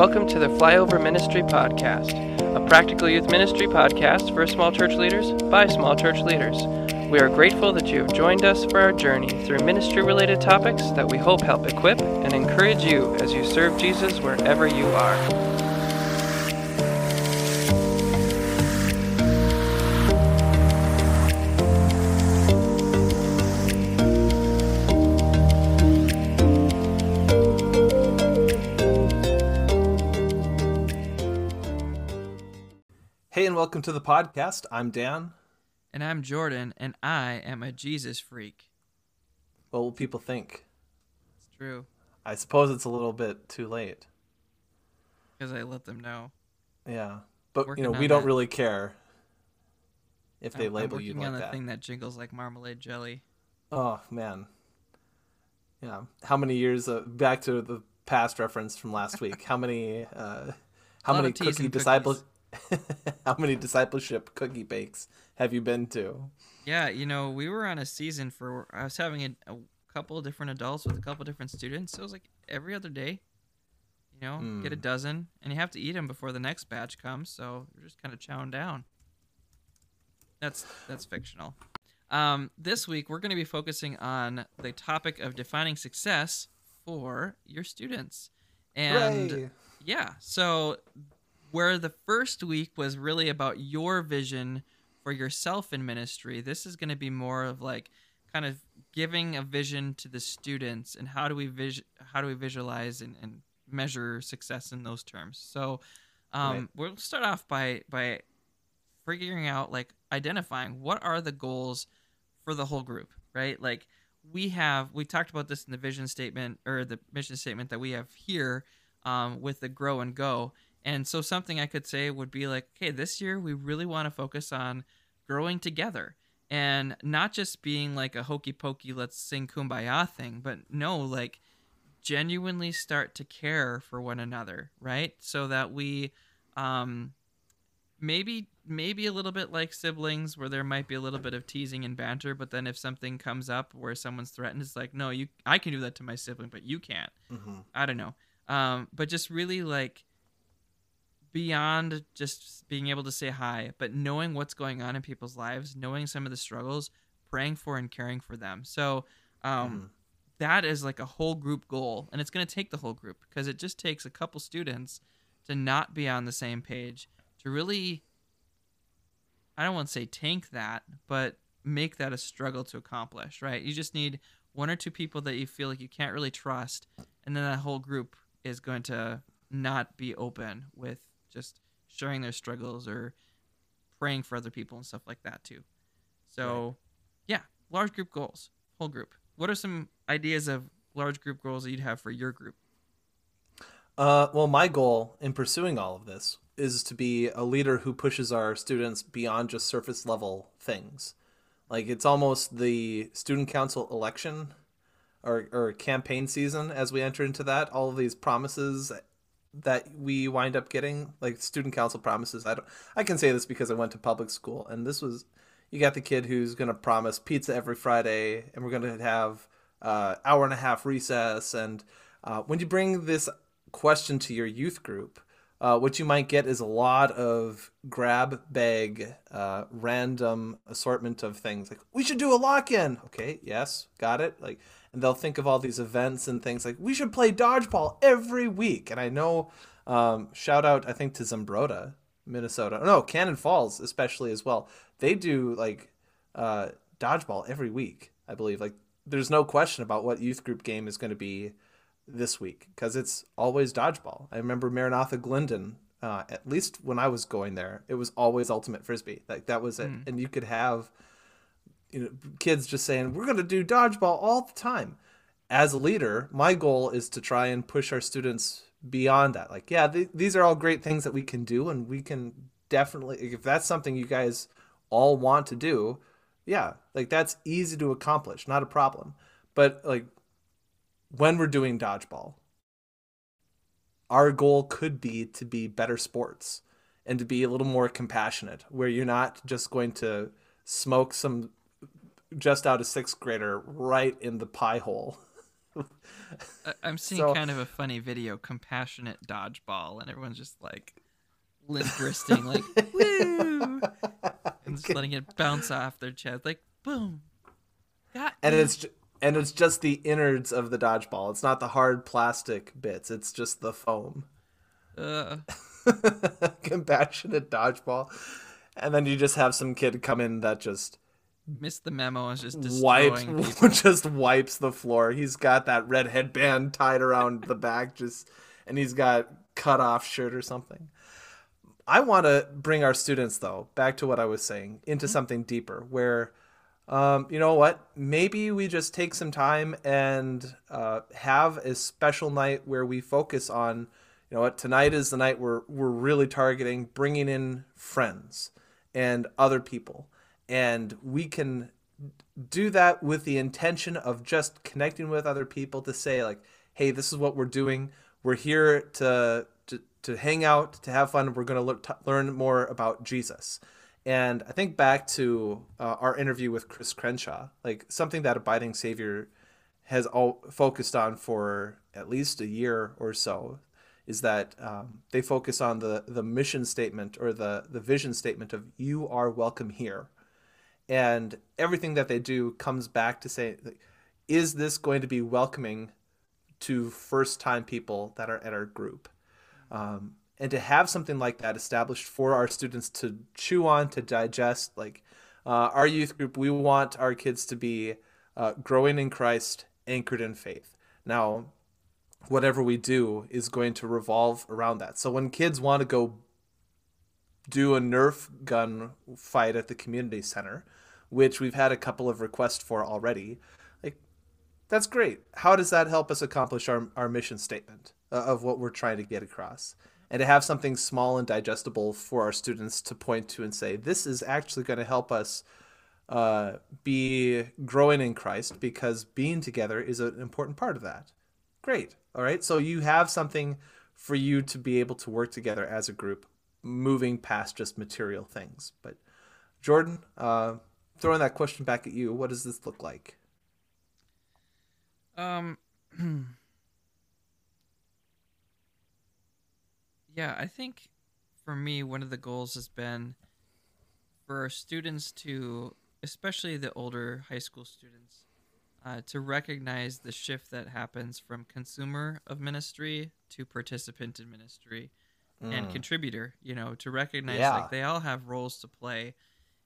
Welcome to the Flyover Ministry Podcast, a practical youth ministry podcast for small church leaders by small church leaders. We are grateful that you have joined us for our journey through ministry related topics that we hope help equip and encourage you as you serve Jesus wherever you are. Welcome to the podcast. I'm Dan. And I'm Jordan, and I am a Jesus freak. What will people think? It's true. I suppose it's a little bit too late. Because I let them know. Yeah. But, Working you know, we don't that. really care if they I'm, label I'm you like on the that. thing that jingles like marmalade jelly. Oh, man. Yeah. How many years, uh, back to the past reference from last week, how many, uh, how many cookie disciples How many discipleship cookie bakes have you been to? Yeah, you know, we were on a season for I was having a, a couple of different adults with a couple different students. So it was like every other day, you know, mm. get a hmm. dozen, and you have to eat them before the next batch comes. So you're just kind of chowing down. That's that's fictional. Um, this week we're going to be focusing on the topic of defining success for your students, and Hooray. yeah, so where the first week was really about your vision for yourself in ministry, this is going to be more of like kind of giving a vision to the students and how do we vis- how do we visualize and, and measure success in those terms. So um, right. we'll start off by by figuring out like identifying what are the goals for the whole group, right? Like we have we talked about this in the vision statement or the mission statement that we have here um, with the grow and go and so something I could say would be like, okay, this year we really want to focus on growing together and not just being like a hokey pokey, let's sing kumbaya thing, but no, like genuinely start to care for one another, right? So that we um maybe maybe a little bit like siblings where there might be a little bit of teasing and banter, but then if something comes up where someone's threatened, it's like, no, you I can do that to my sibling, but you can't. Mm-hmm. I don't know. Um, but just really like beyond just being able to say hi, but knowing what's going on in people's lives, knowing some of the struggles, praying for and caring for them. So um, mm. that is like a whole group goal, and it's going to take the whole group because it just takes a couple students to not be on the same page to really. I don't want to say tank that, but make that a struggle to accomplish, right? You just need one or two people that you feel like you can't really trust, and then that whole group is going to not be open with just sharing their struggles or praying for other people and stuff like that too. So, right. yeah, large group goals, whole group. What are some ideas of large group goals that you'd have for your group? Uh, well, my goal in pursuing all of this is to be a leader who pushes our students beyond just surface level things. Like it's almost the student council election or, or campaign season as we enter into that. All of these promises that we wind up getting like student council promises. I don't i can say this because i went to public school and this was you got the kid who's going to promise pizza every friday and we're going to have uh, hour and a half recess and uh, when you bring this question to your youth group uh, what you might get is a lot of grab bag uh, random assortment of things like we should do a lock-in okay yes got it like and they'll think of all these events and things like we should play dodgeball every week. And I know, um, shout out I think to Zumbrota, Minnesota. No, Cannon Falls especially as well. They do like uh, dodgeball every week. I believe like there's no question about what youth group game is going to be this week because it's always dodgeball. I remember Maranatha Glendon. Uh, at least when I was going there, it was always ultimate frisbee. Like that was it, mm. and you could have you know, kids just saying we're going to do dodgeball all the time. As a leader, my goal is to try and push our students beyond that. Like, yeah, th- these are all great things that we can do, and we can definitely, if that's something you guys all want to do, yeah, like that's easy to accomplish, not a problem. But like when we're doing dodgeball, our goal could be to be better sports and to be a little more compassionate, where you're not just going to smoke some just out of sixth grader right in the pie hole. I'm seeing So- kind of a funny video, compassionate dodgeball, and everyone's just like limp wristing, like woo, and just letting it bounce off their chest, like boom. Got and it's and it's just the innards of the dodgeball. It's not the hard plastic bits. It's just the foam. uh, Compassionate dodgeball, and then you just have some kid come in that just missed the memo and is just wipes people. just wipes the floor. He's got that red headband tied around the back, just and he's got cut off shirt or something. I want to bring our students though back to what I was saying into something deeper, where um, you know what? Maybe we just take some time and uh, have a special night where we focus on, you know what? Tonight is the night where we're really targeting bringing in friends and other people, and we can do that with the intention of just connecting with other people to say like, hey, this is what we're doing. We're here to to, to hang out, to have fun. We're going to le- learn more about Jesus. And I think back to uh, our interview with Chris Crenshaw, like something that Abiding Savior has all focused on for at least a year or so is that um, they focus on the, the mission statement or the, the vision statement of you are welcome here. And everything that they do comes back to say, is this going to be welcoming to first time people that are at our group? Um, and to have something like that established for our students to chew on, to digest, like uh, our youth group, we want our kids to be uh, growing in Christ, anchored in faith. Now, whatever we do is going to revolve around that. So when kids want to go do a Nerf gun fight at the community center, which we've had a couple of requests for already, like that's great. How does that help us accomplish our, our mission statement uh, of what we're trying to get across? And to have something small and digestible for our students to point to and say, this is actually going to help us uh, be growing in Christ because being together is an important part of that. Great. All right. So you have something for you to be able to work together as a group, moving past just material things. But Jordan, uh, throwing that question back at you, what does this look like? Um. yeah, I think for me, one of the goals has been for students to, especially the older high school students, uh, to recognize the shift that happens from consumer of ministry to participant in ministry and contributor. You know, to recognize Yeah. like they all have roles to play,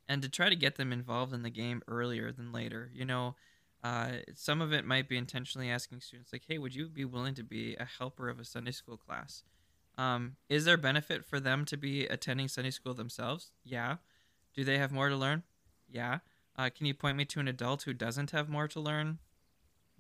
and to try to get them involved in the game earlier than later. You know, uh, some of it might be intentionally asking students like, "Hey, would you be willing to be a helper of a Sunday school class?" Um, is there benefit for them to be attending Sunday school themselves? Yeah. Do they have more to learn? Yeah. Uh, can you point me to an adult who doesn't have more to learn?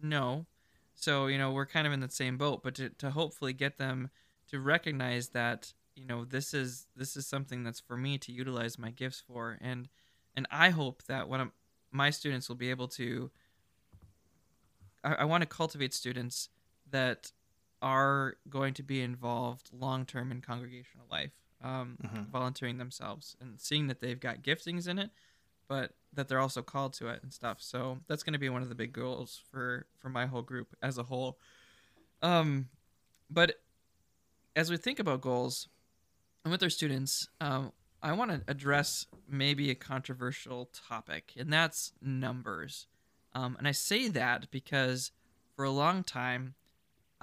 No. So, you know, we're kind of in the same boat, but to, to hopefully get them to recognize that, you know, this is this is something that's for me to utilize my gifts for and and I hope that one of my students will be able to I, I want to cultivate students that are going to be involved long term in congregational life, um, volunteering themselves and seeing that they've got giftings in it, but that they're also called to it and stuff. So that's going to be one of the big goals for for my whole group as a whole. Um, but as we think about goals and with our students, um, I want to address maybe a controversial topic, and that's numbers. Um, and I say that because for a long time,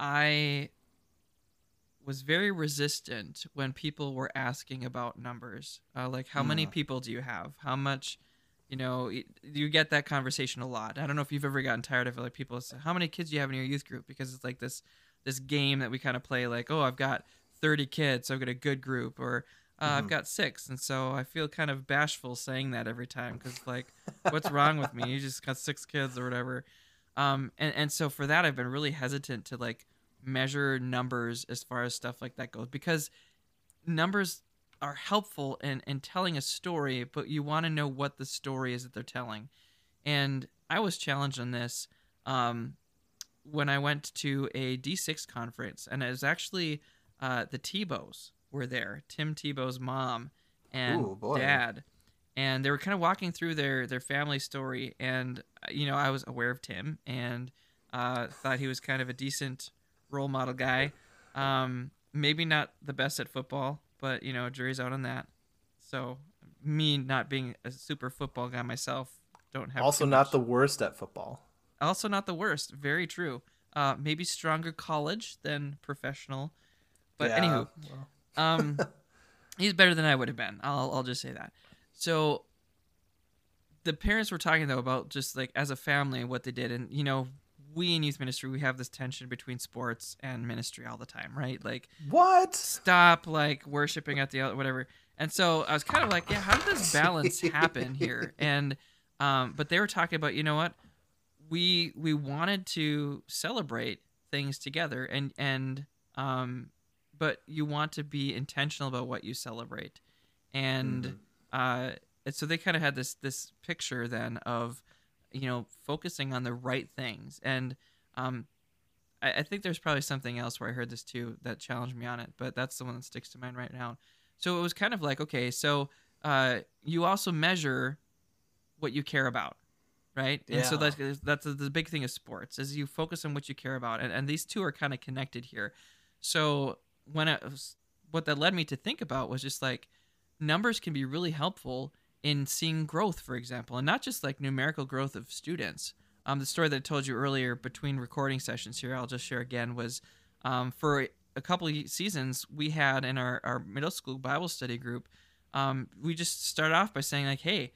I was very resistant when people were asking about numbers. Uh, like, how many people do you have? How much, you know, you get that conversation a lot. I don't know if you've ever gotten tired of it. Like, people say, how many kids do you have in your youth group? Because it's like this this game that we kind of play. Like, oh, I've got 30 kids, so I've got a good group. Or uh, I've got six, and so I feel kind of bashful saying that every time because like, what's wrong with me? You just got six kids or whatever. Um, and and so for that, I've been really hesitant to like measure numbers as far as stuff like that goes because numbers are helpful in in telling a story, but you want to know what the story is that they're telling. And I was challenged on this um, when I went to a D6 conference, and it was actually uh, the Tebows were there, Tim Tebow's mom and Ooh, dad, and they were kind of walking through their their family story. And uh, you know, I was aware of Tim, and Uh, thought he was kind of a decent role model guy. Um, maybe not the best at football, but you know, jury's out on that. So me not being a super football guy myself, don't have also not the worst at football. Also not the worst. Very true. Uh, maybe stronger college than professional. But yeah, anywho, well. um, he's better than I would have been. I'll I'll just say that. So the parents were talking though about just like as a family what they did, and you know we in youth ministry we have this tension between sports and ministry all the time, right? Like what? Stop like worshiping at the whatever. And so I was kind of like, yeah, how did this balance happen here? And um, but they were talking about, you know what? We we wanted to celebrate things together and and um but you want to be intentional about what you celebrate. And mm-hmm. uh and so they kind of had this this picture then of you know focusing on the right things. And um I, I, think there's probably something else where i heard this too that challenged me on it but that's the one that sticks to mind right now. So it was kind of like okay so uh you also measure what you care about right? Yeah. and so that's that's the big thing of sports is you focus on what you care about. And, and these two are kind of connected here. So when was, what that led me to think about was just like numbers can be really helpful in seeing growth, for example, and not just like numerical growth of students. Um, the story that I told you earlier between recording sessions here, I'll just share again, was um, for a couple of seasons we had in our, our middle school Bible study group, um, we just started off by saying, like, hey,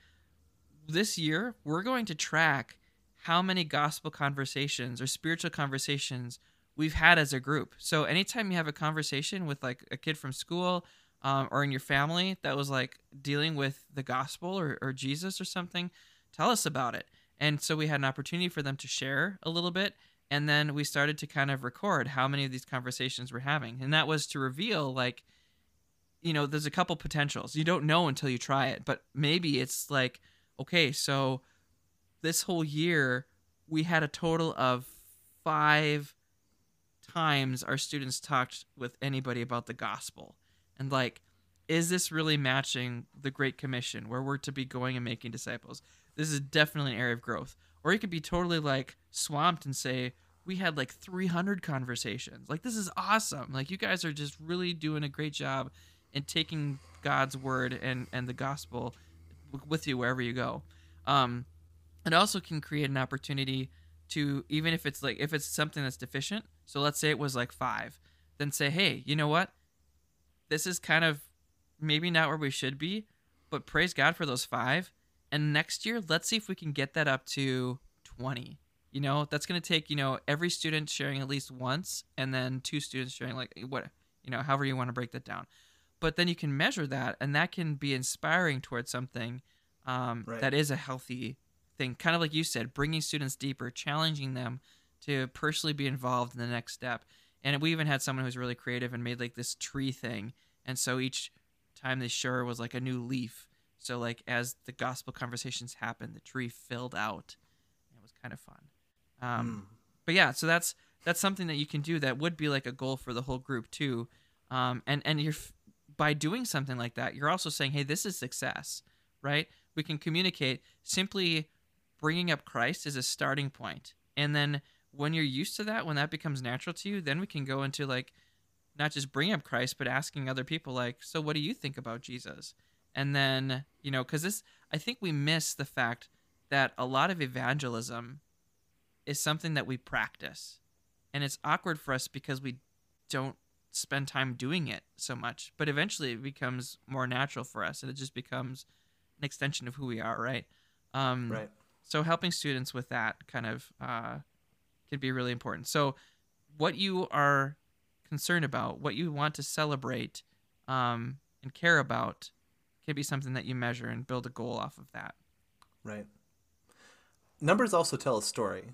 this year we're going to track how many gospel conversations or spiritual conversations we've had as a group. So anytime you have a conversation with like a kid from school, um, or in your family that was like dealing with the gospel or, or Jesus or something, tell us about it. And so we had an opportunity for them to share a little bit. And then we started to kind of record how many of these conversations we're having. And that was to reveal, like, you know, there's a couple potentials. You don't know until you try it, but maybe it's like, okay, so this whole year we had a total of five times our students talked with anybody about the gospel and like is this really matching the great commission where we're to be going and making disciples? This is definitely an area of growth. Or you could be totally like swamped and say we had like 300 conversations. Like this is awesome. Like you guys are just really doing a great job in taking god's word and and the gospel with you wherever you go. Um it also can create an opportunity to even if it's like if it's something that's deficient so let's say it was like five then say hey you know what this is kind of maybe not where we should be, but praise God for those five. And next year, let's see if we can get that up to 20. You know, that's going to take, you know, every student sharing at least once and then two students sharing, like, what, you know, however you want to break that down. But then you can measure that, and that can be inspiring towards something um, right. that is a healthy thing. Kind of like you said, bringing students deeper, challenging them to personally be involved in the next step. And we even had someone who was really creative and made like this tree thing. And so each time they share was like a new leaf. So like as the gospel conversations happened, the tree filled out. It was kind of fun. Um, mm. But yeah, so that's that's something that you can do that would be like a goal for the whole group too. Um, and and you're by doing something like that, you're also saying, hey, this is success, right? We can communicate simply bringing up Christ is a starting point, and then when you're used to that, when that becomes natural to you, then we can go into like not just bring up Christ, but asking other people like, so what do you think about Jesus? And then, you know, because this, I think we miss the fact that a lot of evangelism is something that we practice. And it's awkward for us because we don't spend time doing it so much. But eventually it becomes more natural for us and it just becomes an extension of who we are, right? Um, right. So helping students with that kind of uh, can be really important. So, what you are concerned about, what you want to celebrate um, and care about, can be something that you measure and build a goal off of that. Right. Numbers also tell a story,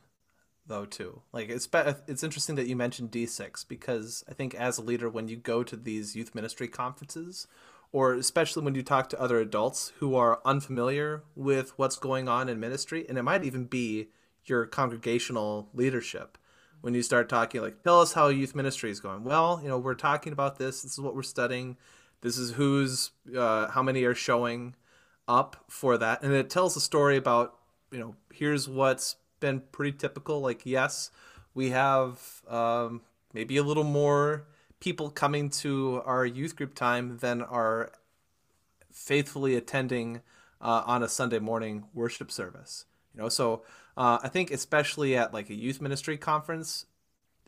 though too. Like it's it's interesting that you mentioned D6 because I think as a leader, when you go to these youth ministry conferences, or especially when you talk to other adults who are unfamiliar with what's going on in ministry, and it might even be your congregational leadership. When you start talking like tell us how youth ministry is going. Well you know we're talking about this. This is what we're studying. This is who's uh, how many are showing up for that. And it tells a story about you know here's what's been pretty typical. Like yes we have um, maybe a little more people coming to our youth group time than are faithfully attending uh, on a Sunday morning worship service. You know, so uh, I think especially at like a youth ministry conference,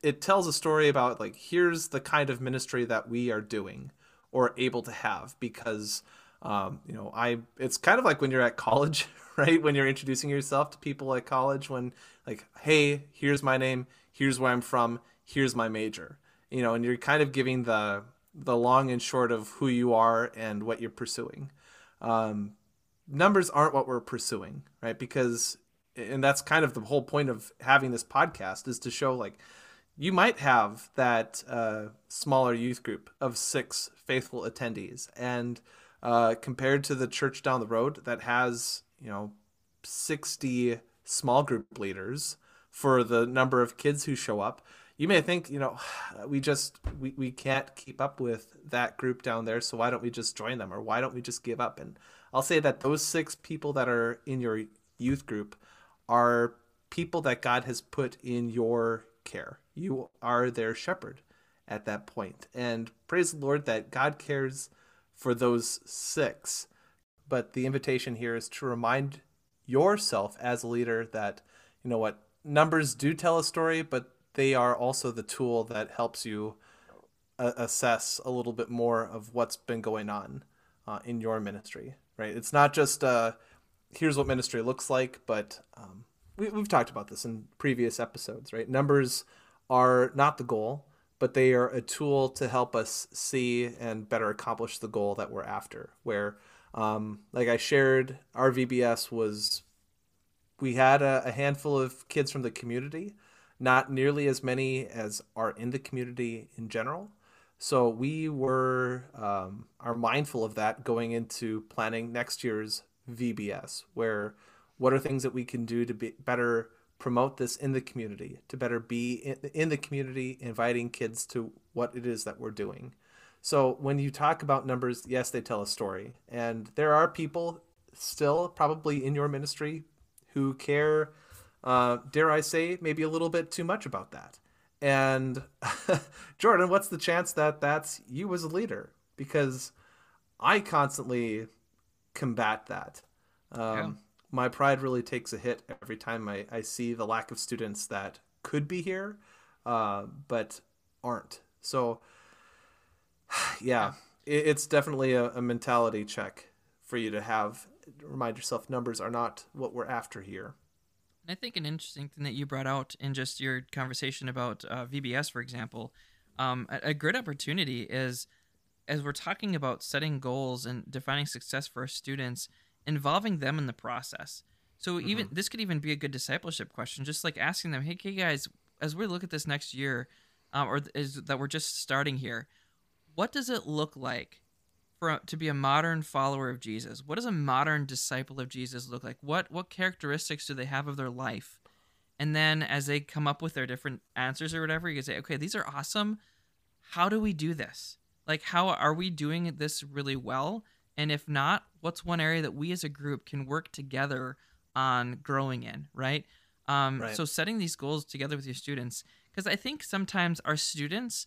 it tells a story about like here's the kind of ministry that we are doing or able to have because um, you know I it's kind of like when you're at college, right? When you're introducing yourself to people at college, when like hey, here's my name, here's where I'm from, here's my major, you know, and you're kind of giving the the long and short of who you are and what you're pursuing. Um, numbers aren't what we're pursuing, right? Because and that's kind of the whole point of having this podcast is to show like you might have that uh, smaller youth group of six faithful attendees and uh, compared to the church down the road that has you know 60 small group leaders for the number of kids who show up you may think you know we just we, we can't keep up with that group down there so why don't we just join them or why don't we just give up? And i'll say that those six people that are in your youth group are people that God has put in your care. You are their shepherd at that point. And praise the Lord that God cares for those six. But the invitation here is to remind yourself as a leader that, you know what, numbers do tell a story, but they are also the tool that helps you uh, assess a little bit more of what's been going on uh, in your ministry, right? It's not just, uh, here's what ministry looks like, but um, we, we've talked about this in previous episodes, right? Numbers are not the goal, but they are a tool to help us see and better accomplish the goal that we're after. Where, um, like I shared, our VBS was we had a, a, handful of kids from the community, not nearly as many as are in the community in general. So we were um, are mindful of that going into planning next year's VBS, where what are things that we can do to be better promote this in the community, to better be in, the community, inviting kids to what it is that we're doing. So when you talk about numbers, yes, they tell a story, and there are people still probably in your ministry who care, uh, dare I say, maybe a little bit too much about that. And Jordan, what's the chance that that's you as a leader? Because I constantly combat that. Um, yeah. My pride really takes a hit every time I, I see the lack of students that could be here, uh, but aren't. So, yeah, it, it's definitely a, a mentality check for you to have. Remind yourself numbers are not what we're after here. I think an interesting thing that you brought out in just your conversation about uh, VBS, for example, um, a, a, great opportunity is as we're talking about setting goals and defining success for our students involving them in the process. So mm-hmm. even this could even be a good discipleship question, just like asking them, "Hey, hey guys, as we look at this next year, um, or is that we're just starting here, what does it look like for to be a modern follower of Jesus? What does a modern disciple of Jesus look like? What what characteristics do they have of their life?" And then as they come up with their different answers or whatever, you can say, "Okay, these are awesome. How do we do this? Like, how are we doing this really well?" And if not, what's one area that we as a group can work together on growing in, right? Um, right. So setting these goals together with your students, because I think sometimes our students,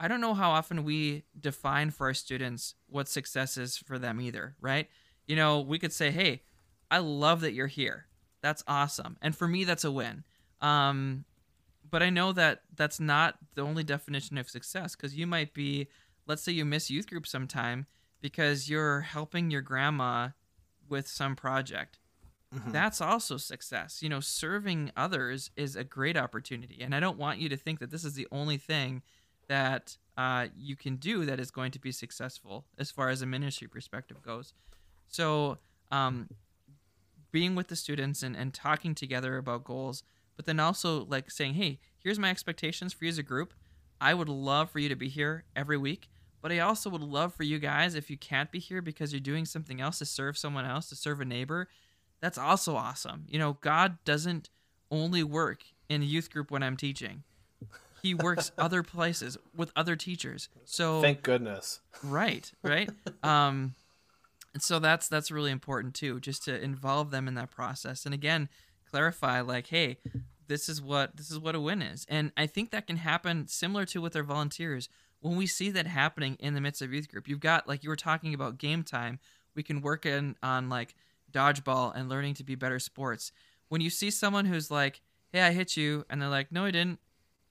I don't know how often we define for our students what success is for them either, right? You know, we could say, hey, I love that you're here. That's awesome. And for me, that's a win. Um, but I know that that's not the only definition of success because you might be, let's say you miss youth group sometime because you're helping your grandma with some project. Mm-hmm. That's also success. You know, serving others is a great opportunity. And I don't want you to think that this is the only thing that uh, you can do that is going to be successful as far as a ministry perspective goes. So, um, being with the students and, and talking together about goals, but then also like saying, hey, here's my expectations for you as a group. I would love for you to be here every week. But I also would love for you guys, if you can't be here because you're doing something else to serve someone else, to serve a neighbor, that's also awesome. You know, God doesn't only work in a youth group when I'm teaching. He works other places with other teachers. So thank goodness. Right, right. um, and so that's that's really important too, just to involve them in that process. And again, clarify like, hey, this is what this is what a win is. And I think that can happen similar to with our volunteers. When we see that happening in the midst of youth group, you've got like you were talking about game time. We can work in on like dodgeball and learning to be better sports. When you see someone who's like, "Hey, I hit you," and they're like, "No, I didn't,"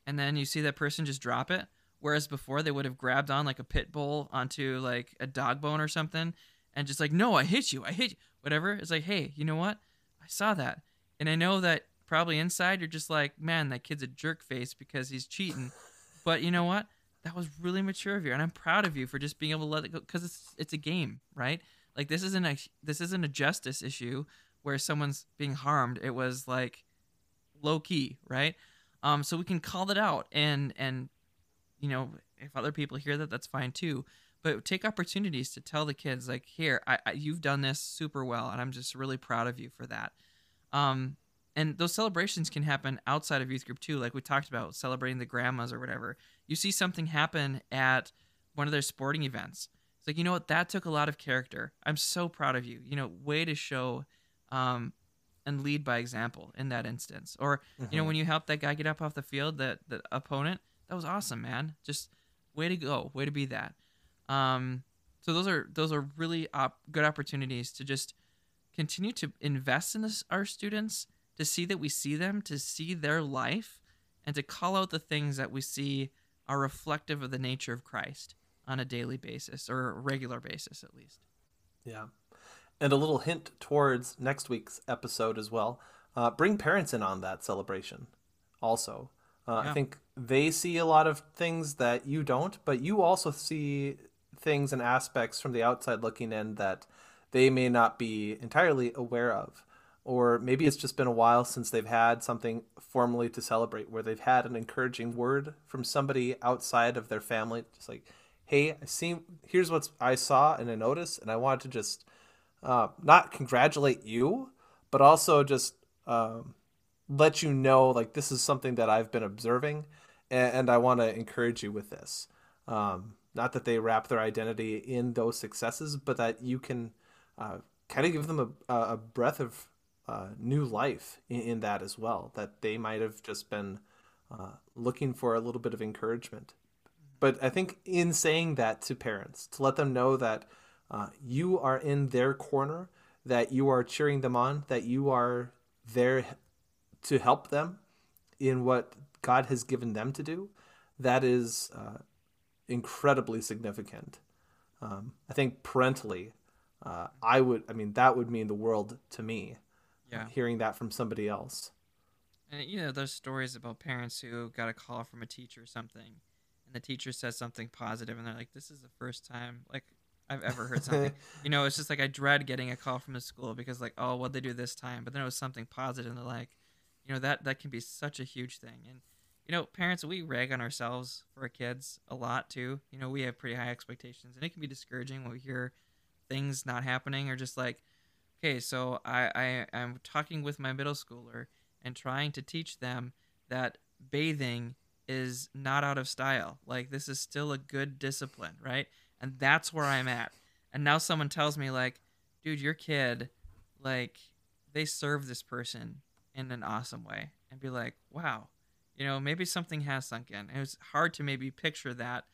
and then you see that person just drop it, whereas before they would have grabbed on like a pit bull onto like a dog bone or something, and just like, "No, I hit you, I hit you," whatever. It's like, "Hey, you know what? I saw that, and I know that probably inside you're just like, man, that kid's a jerk face because he's cheating. but you know what? That was really mature of you, and I'm proud of you for just being able to let it go because it's it's a game, right? Like this isn't a this isn't a justice issue where someone's being harmed. It was like low key, right? Um, so we can call it out, and and you know if other people hear that, that's fine too. But take opportunities to tell the kids like, here, I, I you've done this super well, and I'm just really proud of you for that. Um, and those celebrations can happen outside of youth group too like we talked about celebrating the grandmas or whatever. You see something happen at one of their sporting events. It's like you know what? That took a lot of character. I'm so proud of you. You know way to show um, and lead by example in that instance. Or mm-hmm. you know mm-hmm. when you help that guy get up off the field that the opponent that was awesome man. Just way to go. Way to be that. Um, so those are those are really op- good opportunities to just continue to invest in this, our students to see that we see them, to see their life, and to call out the things that we see are reflective of the nature of Christ on a daily basis or a regular basis at least. Yeah. And a little hint towards next week's episode as well. Uh, bring parents in on that celebration also. Uh, yeah. I think they see a lot of things that you don't, but you also see things and aspects from the outside looking in that they may not be entirely aware of. Or maybe it's just been a while since they've had something formally to celebrate where they've had an encouraging word from somebody outside of their family just like hey i see here's what i saw and i noticed and i wanted to just uh, not congratulate you but also just um, let you know like this is something that i've been observing and, and i want to encourage you with this. Um, not that they wrap their identity in those successes but that you can uh, kind of give them a, a breath of uh, new life in, in, that as well. That they might have just been uh, looking for a little bit of encouragement. But I think in saying that to parents, to let them know that uh, you are in their corner, that you are cheering them on, that you are there to help them in what God has given them to do, that is uh, incredibly significant. Um, I think parentally, uh, I would, I mean, that would mean the world to me yeah. hearing that from somebody else. And you know, those stories about parents who got a call from a teacher or something, and the teacher says something positive, and they're like, "This is the first time like I've ever heard something." you know, it's just like I dread getting a call from the school because like, oh, what they do this time? But then it was something positive, and they're like, you know, that that can be such a huge thing. And you know, parents, we rag on ourselves for our kids a lot too. You know, we have pretty high expectations, and it can be discouraging when we hear things not happening or just like okay, so I, I I'm talking with my middle schooler and trying to teach them that bathing is not out of style. Like this is still a good discipline, right? And that's where I'm at. And now someone tells me like, dude, your kid, like, they serve this person in an awesome way, and be like, wow, you know, maybe something has sunk in. It was hard to maybe picture that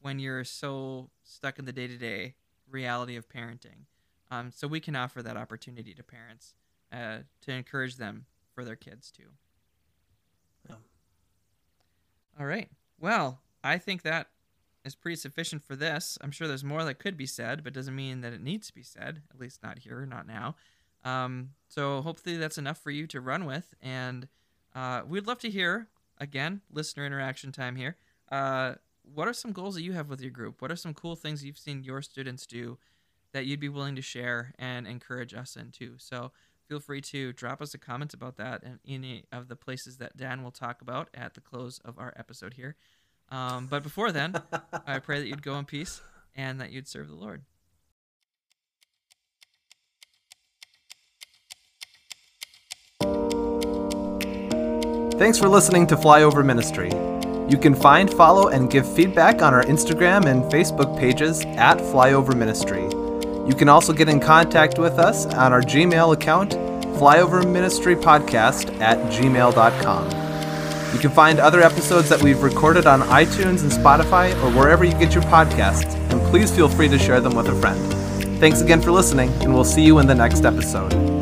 when you're so stuck in the day to day reality of parenting. Um, so we can offer that opportunity to parents uh, to encourage them for their kids too. Yeah. All right. Well, I think that is pretty sufficient for this. I'm sure there's more that could be said, but doesn't mean that it needs to be said. At least not here, not now. Um, so hopefully that's enough for you to run with, and uh, we'd love to hear again listener interaction time here. Uh, what are some goals that you have with your group? What are some cool things you've seen your students do that you'd be willing to share and encourage us in too. So feel free to drop us a comment about that in any of the places that Dan will talk about at the close of our episode here. Um, but before then, I pray that you'd go in peace and that you'd serve the Lord. Thanks for listening to Flyover Ministry. You can find, follow, and give feedback on our Instagram and Facebook pages at Flyover Ministry. You can also get in contact with us on our Gmail account, flyoverministrypodcast at gmail.com. You can find other episodes that we've recorded on iTunes and Spotify or wherever you get your podcasts, and please feel free to share them with a friend. Thanks again for listening, and we'll see you in the next episode.